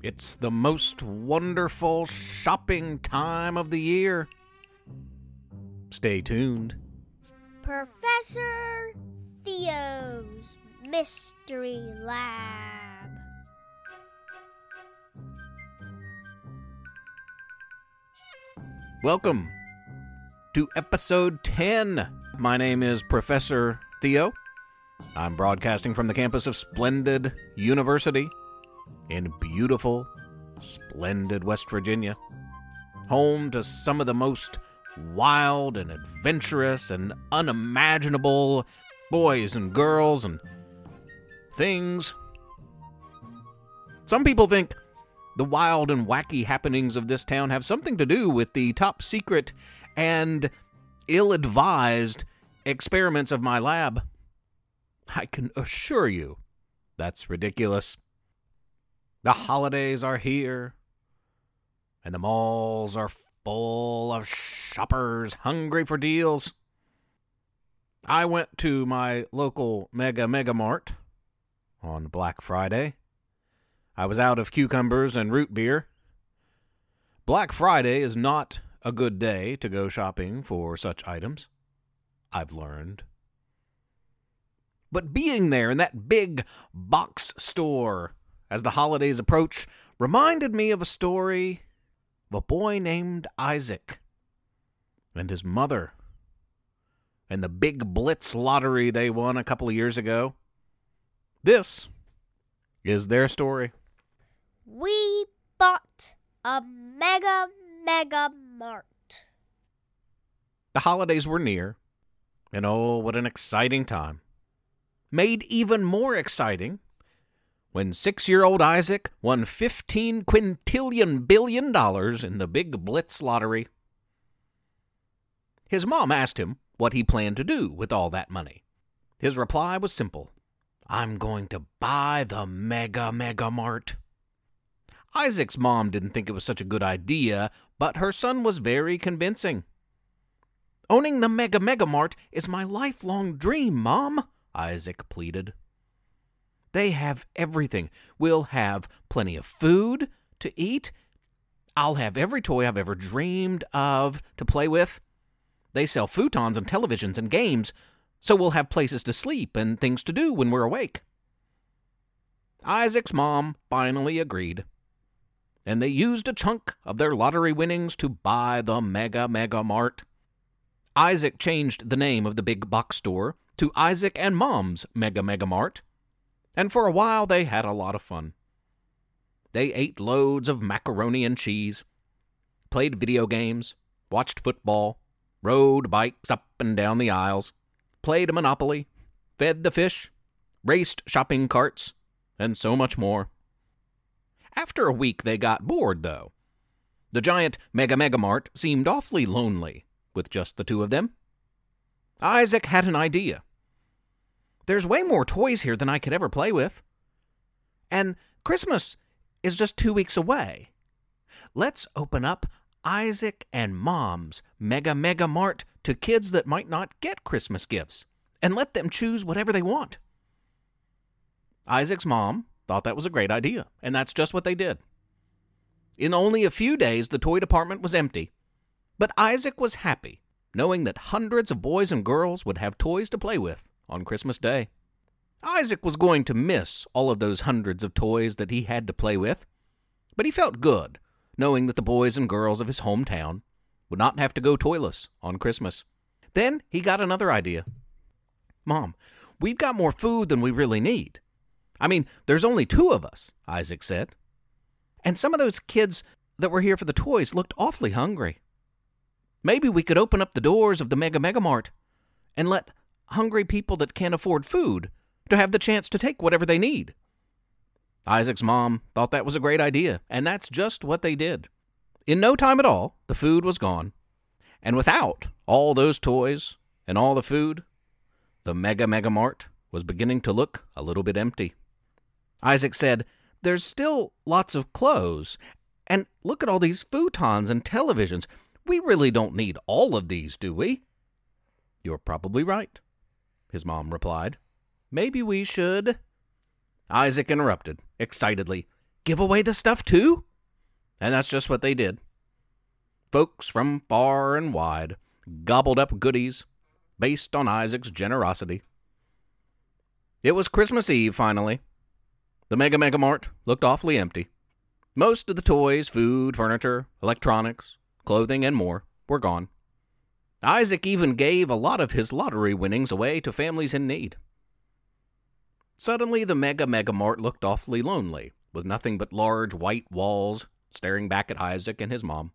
It's the most wonderful shopping time of the year. Stay tuned. Professor Theo's Mystery Lab. Welcome to episode 10. My name is Professor Theo. I'm broadcasting from the campus of Splendid University in beautiful, splendid West Virginia, home to some of the most wild and adventurous and unimaginable boys and girls and things. Some people think the wild and wacky happenings of this town have something to do with the top secret and ill advised experiments of my lab. I can assure you that's ridiculous. The holidays are here, and the malls are full of shoppers hungry for deals. I went to my local Mega Mega Mart on Black Friday. I was out of cucumbers and root beer. Black Friday is not a good day to go shopping for such items, I've learned. But being there in that big box store as the holidays approach reminded me of a story of a boy named Isaac and his mother and the big blitz lottery they won a couple of years ago. This is their story. We bought a mega mega mart. The holidays were near, and oh, what an exciting time. Made even more exciting when six year old Isaac won 15 quintillion billion dollars in the big Blitz lottery. His mom asked him what he planned to do with all that money. His reply was simple I'm going to buy the Mega Mega Mart. Isaac's mom didn't think it was such a good idea, but her son was very convincing. Owning the Mega Mega Mart is my lifelong dream, Mom, Isaac pleaded. They have everything. We'll have plenty of food to eat. I'll have every toy I've ever dreamed of to play with. They sell futons and televisions and games, so we'll have places to sleep and things to do when we're awake. Isaac's mom finally agreed, and they used a chunk of their lottery winnings to buy the Mega Mega Mart. Isaac changed the name of the big box store to Isaac and Mom's Mega Mega Mart and for a while they had a lot of fun. They ate loads of macaroni and cheese, played video games, watched football, rode bikes up and down the aisles, played Monopoly, fed the fish, raced shopping carts, and so much more. After a week, they got bored, though. The giant Mega Mart seemed awfully lonely with just the two of them. Isaac had an idea. There's way more toys here than I could ever play with. And Christmas is just two weeks away. Let's open up Isaac and Mom's Mega Mega Mart to kids that might not get Christmas gifts and let them choose whatever they want. Isaac's mom thought that was a great idea, and that's just what they did. In only a few days, the toy department was empty, but Isaac was happy knowing that hundreds of boys and girls would have toys to play with on Christmas Day. Isaac was going to miss all of those hundreds of toys that he had to play with, but he felt good knowing that the boys and girls of his hometown would not have to go toyless on Christmas. Then he got another idea. Mom, we've got more food than we really need. I mean, there's only two of us, Isaac said. And some of those kids that were here for the toys looked awfully hungry. Maybe we could open up the doors of the Mega Mega Mart and let hungry people that can't afford food to have the chance to take whatever they need. Isaac's mom thought that was a great idea, and that's just what they did. In no time at all, the food was gone. And without all those toys and all the food, the Mega Mega Mart was beginning to look a little bit empty. Isaac said, There's still lots of clothes, and look at all these futons and televisions. We really don't need all of these, do we? You're probably right his mom replied. Maybe we should. Isaac interrupted, excitedly. give away the stuff too? And that's just what they did. Folks from far and wide gobbled up goodies based on Isaac's generosity. It was Christmas Eve finally. The Mega Mega Mart looked awfully empty. Most of the toys, food, furniture, electronics, clothing, and more were gone. Isaac even gave a lot of his lottery winnings away to families in need. Suddenly, the Mega Mega Mart looked awfully lonely, with nothing but large white walls staring back at Isaac and his mom.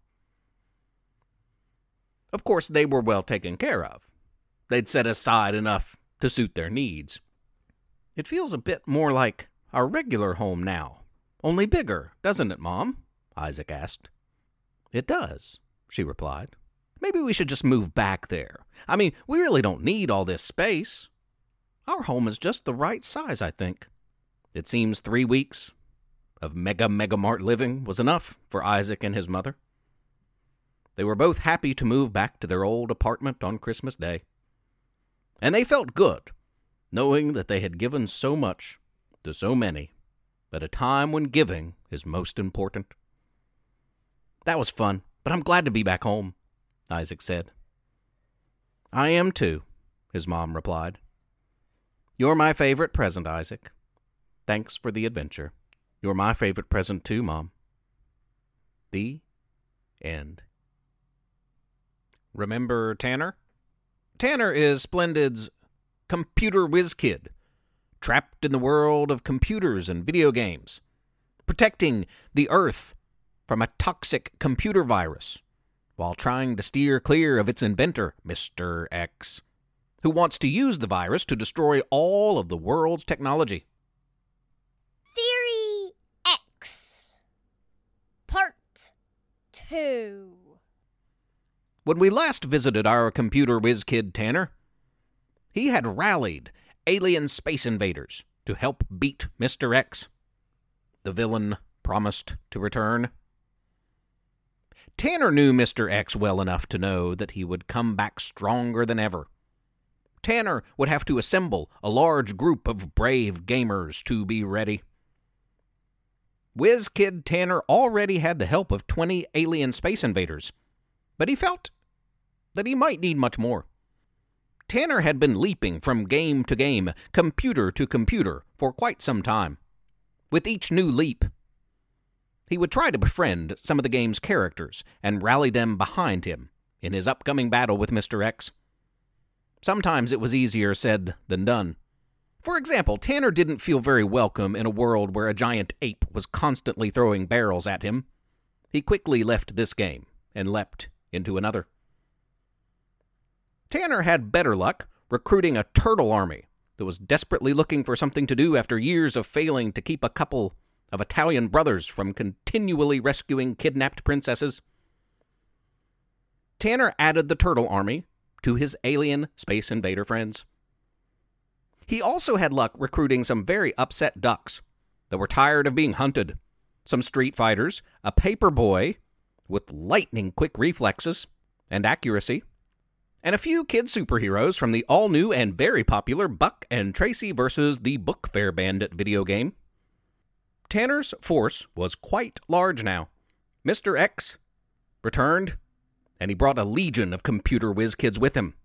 Of course, they were well taken care of. They'd set aside enough to suit their needs. It feels a bit more like our regular home now, only bigger, doesn't it, Mom? Isaac asked. It does, she replied. Maybe we should just move back there. I mean, we really don't need all this space. Our home is just the right size, I think. It seems three weeks of mega mega mart living was enough for Isaac and his mother. They were both happy to move back to their old apartment on Christmas Day. And they felt good, knowing that they had given so much to so many at a time when giving is most important. That was fun, but I'm glad to be back home, Isaac said. I am too, his mom replied. You're my favorite present, Isaac. Thanks for the adventure. You're my favorite present too, Mom. The end. Remember Tanner? Tanner is Splendid's computer whiz kid, trapped in the world of computers and video games, protecting the Earth from a toxic computer virus while trying to steer clear of its inventor, Mr. X, who wants to use the virus to destroy all of the world's technology. Theory X, Part 2. When we last visited our computer whiz kid Tanner, he had rallied alien space invaders to help beat Mr. X. The villain promised to return. Tanner knew Mr. X well enough to know that he would come back stronger than ever. Tanner would have to assemble a large group of brave gamers to be ready. Whiz Kid Tanner already had the help of 20 alien space invaders but he felt that he might need much more. Tanner had been leaping from game to game, computer to computer, for quite some time. With each new leap, he would try to befriend some of the game's characters and rally them behind him in his upcoming battle with Mr. X. Sometimes it was easier said than done. For example, Tanner didn't feel very welcome in a world where a giant ape was constantly throwing barrels at him. He quickly left this game and leapt into another. Tanner had better luck recruiting a turtle army that was desperately looking for something to do after years of failing to keep a couple of Italian brothers from continually rescuing kidnapped princesses. Tanner added the turtle army to his alien space invader friends. He also had luck recruiting some very upset ducks that were tired of being hunted, some street fighters, a paper boy, with lightning quick reflexes and accuracy, and a few kid superheroes from the all new and very popular Buck and Tracy versus the Book Fair Bandit video game. Tanner's force was quite large now. Mr. X returned, and he brought a legion of computer whiz kids with him.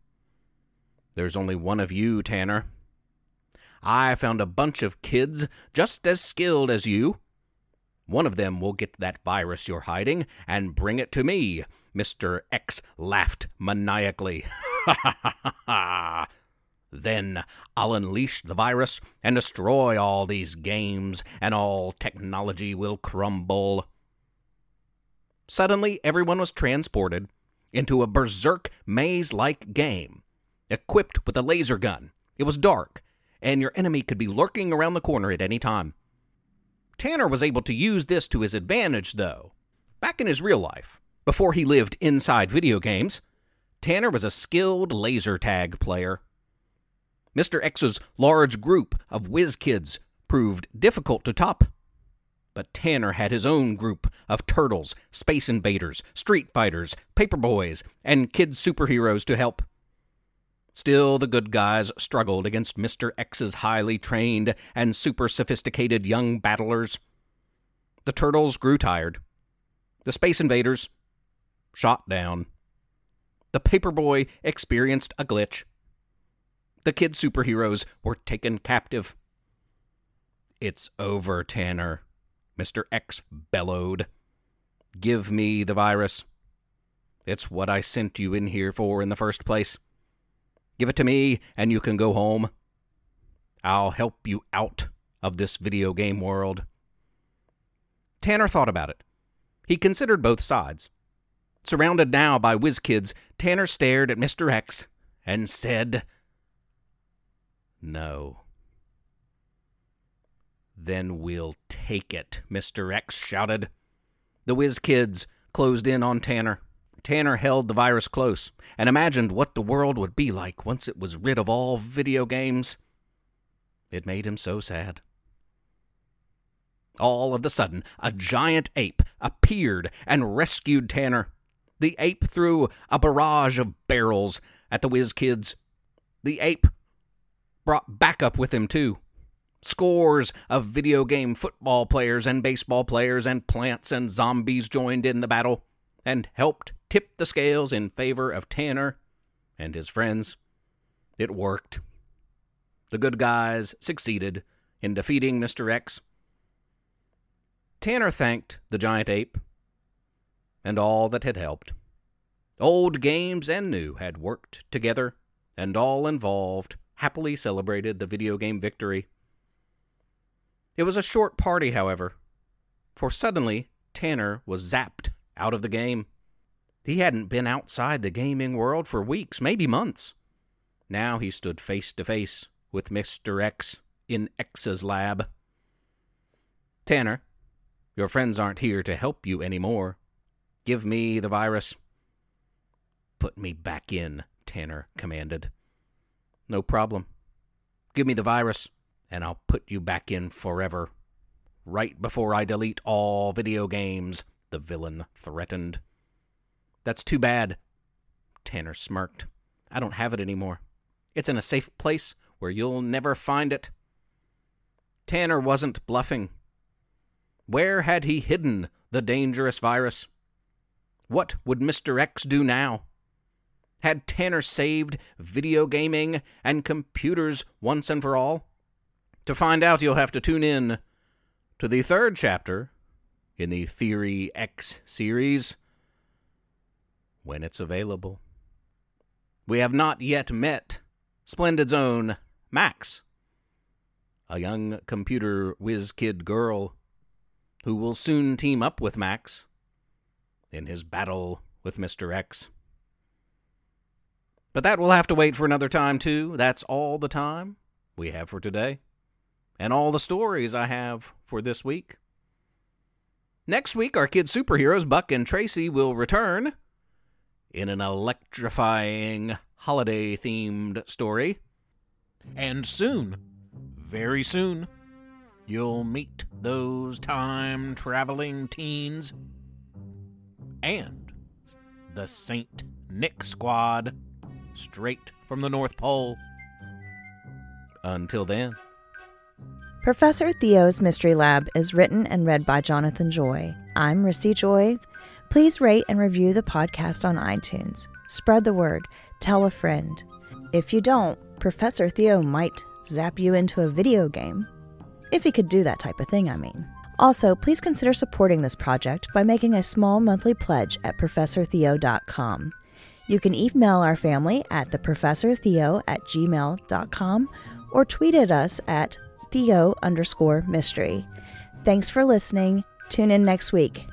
There's only one of you, Tanner. I found a bunch of kids just as skilled as you one of them will get that virus you're hiding and bring it to me. Mr. X laughed maniacally. Ha ha ha ha! Then I'll unleash the virus and destroy all these games, and all technology will crumble. Suddenly, everyone was transported into a berserk maze like game, equipped with a laser gun. It was dark, and your enemy could be lurking around the corner at any time. Tanner was able to use this to his advantage, though. Back in his real life, before he lived inside video games, Tanner was a skilled laser tag player. Mr. X's large group of whiz kids proved difficult to top. But Tanner had his own group of turtles, space invaders, street fighters, paper boys, and kid superheroes to help. Still, the good guys struggled against Mr. X's highly trained and super sophisticated young battlers. The turtles grew tired. The space invaders shot down. The paperboy experienced a glitch. The kid superheroes were taken captive. It's over, Tanner, Mr. X bellowed. Give me the virus. It's what I sent you in here for in the first place. Give it to me, and you can go home. I'll help you out of this video game world. Tanner thought about it. He considered both sides. Surrounded now by whiz kids, Tanner stared at Mr. X and said, No. Then we'll take it, Mr. X shouted. The whiz kids closed in on Tanner. Tanner held the virus close and imagined what the world would be like once it was rid of all video games. It made him so sad. All of a sudden, a giant ape appeared and rescued Tanner. The ape threw a barrage of barrels at the whiz kids. The ape brought backup with him, too. Scores of video game football players and baseball players and plants and zombies joined in the battle and helped tip the scales in favor of Tanner and his friends. It worked. The good guys succeeded in defeating Mr. X. Tanner thanked the giant ape and all that had helped. Old games and new had worked together, and all involved happily celebrated the video game victory. It was a short party, however, for suddenly Tanner was zapped out of the game. He hadn't been outside the gaming world for weeks, maybe months. Now he stood face to face with Mr. X in X's lab. Tanner, your friends aren't here to help you anymore. Give me the virus. Put me back in, Tanner commanded. No problem. Give me the virus, and I'll put you back in forever. Right before I delete all video games, the villain threatened. That's too bad. Tanner smirked. I don't have it anymore. It's in a safe place where you'll never find it. Tanner wasn't bluffing. Where had he hidden the dangerous virus? What would Mr. X do now? Had Tanner saved video gaming and computers once and for all? To find out, you'll have to tune in to the third chapter in the Theory X series when it's available. We have not yet met Splendid's own Max, a young computer whiz kid girl who will soon team up with Max in his battle with Mr. X. But that will have to wait for another time, too. That's all the time we have for today, and all the stories I have for this week. Next week, our kid superheroes, Buck and Tracy, will return in an electrifying holiday themed story. And soon, very soon, you'll meet those time traveling teens and the St. Nick Squad straight from the North Pole. Until then. Professor Theo's Mystery Lab is written and read by Jonathan Joy. I'm Rissy Joy. Please rate and review the podcast on iTunes. Spread the word. Tell a friend. If you don't, Professor Theo might zap you into a video game. If he could do that type of thing, I mean. Also, please consider supporting this project by making a small monthly pledge at ProfessorTheo.com. You can email our family at theprofessortheo at gmail.com or tweet at us at theo underscore mystery. Thanks for listening. Tune in next week.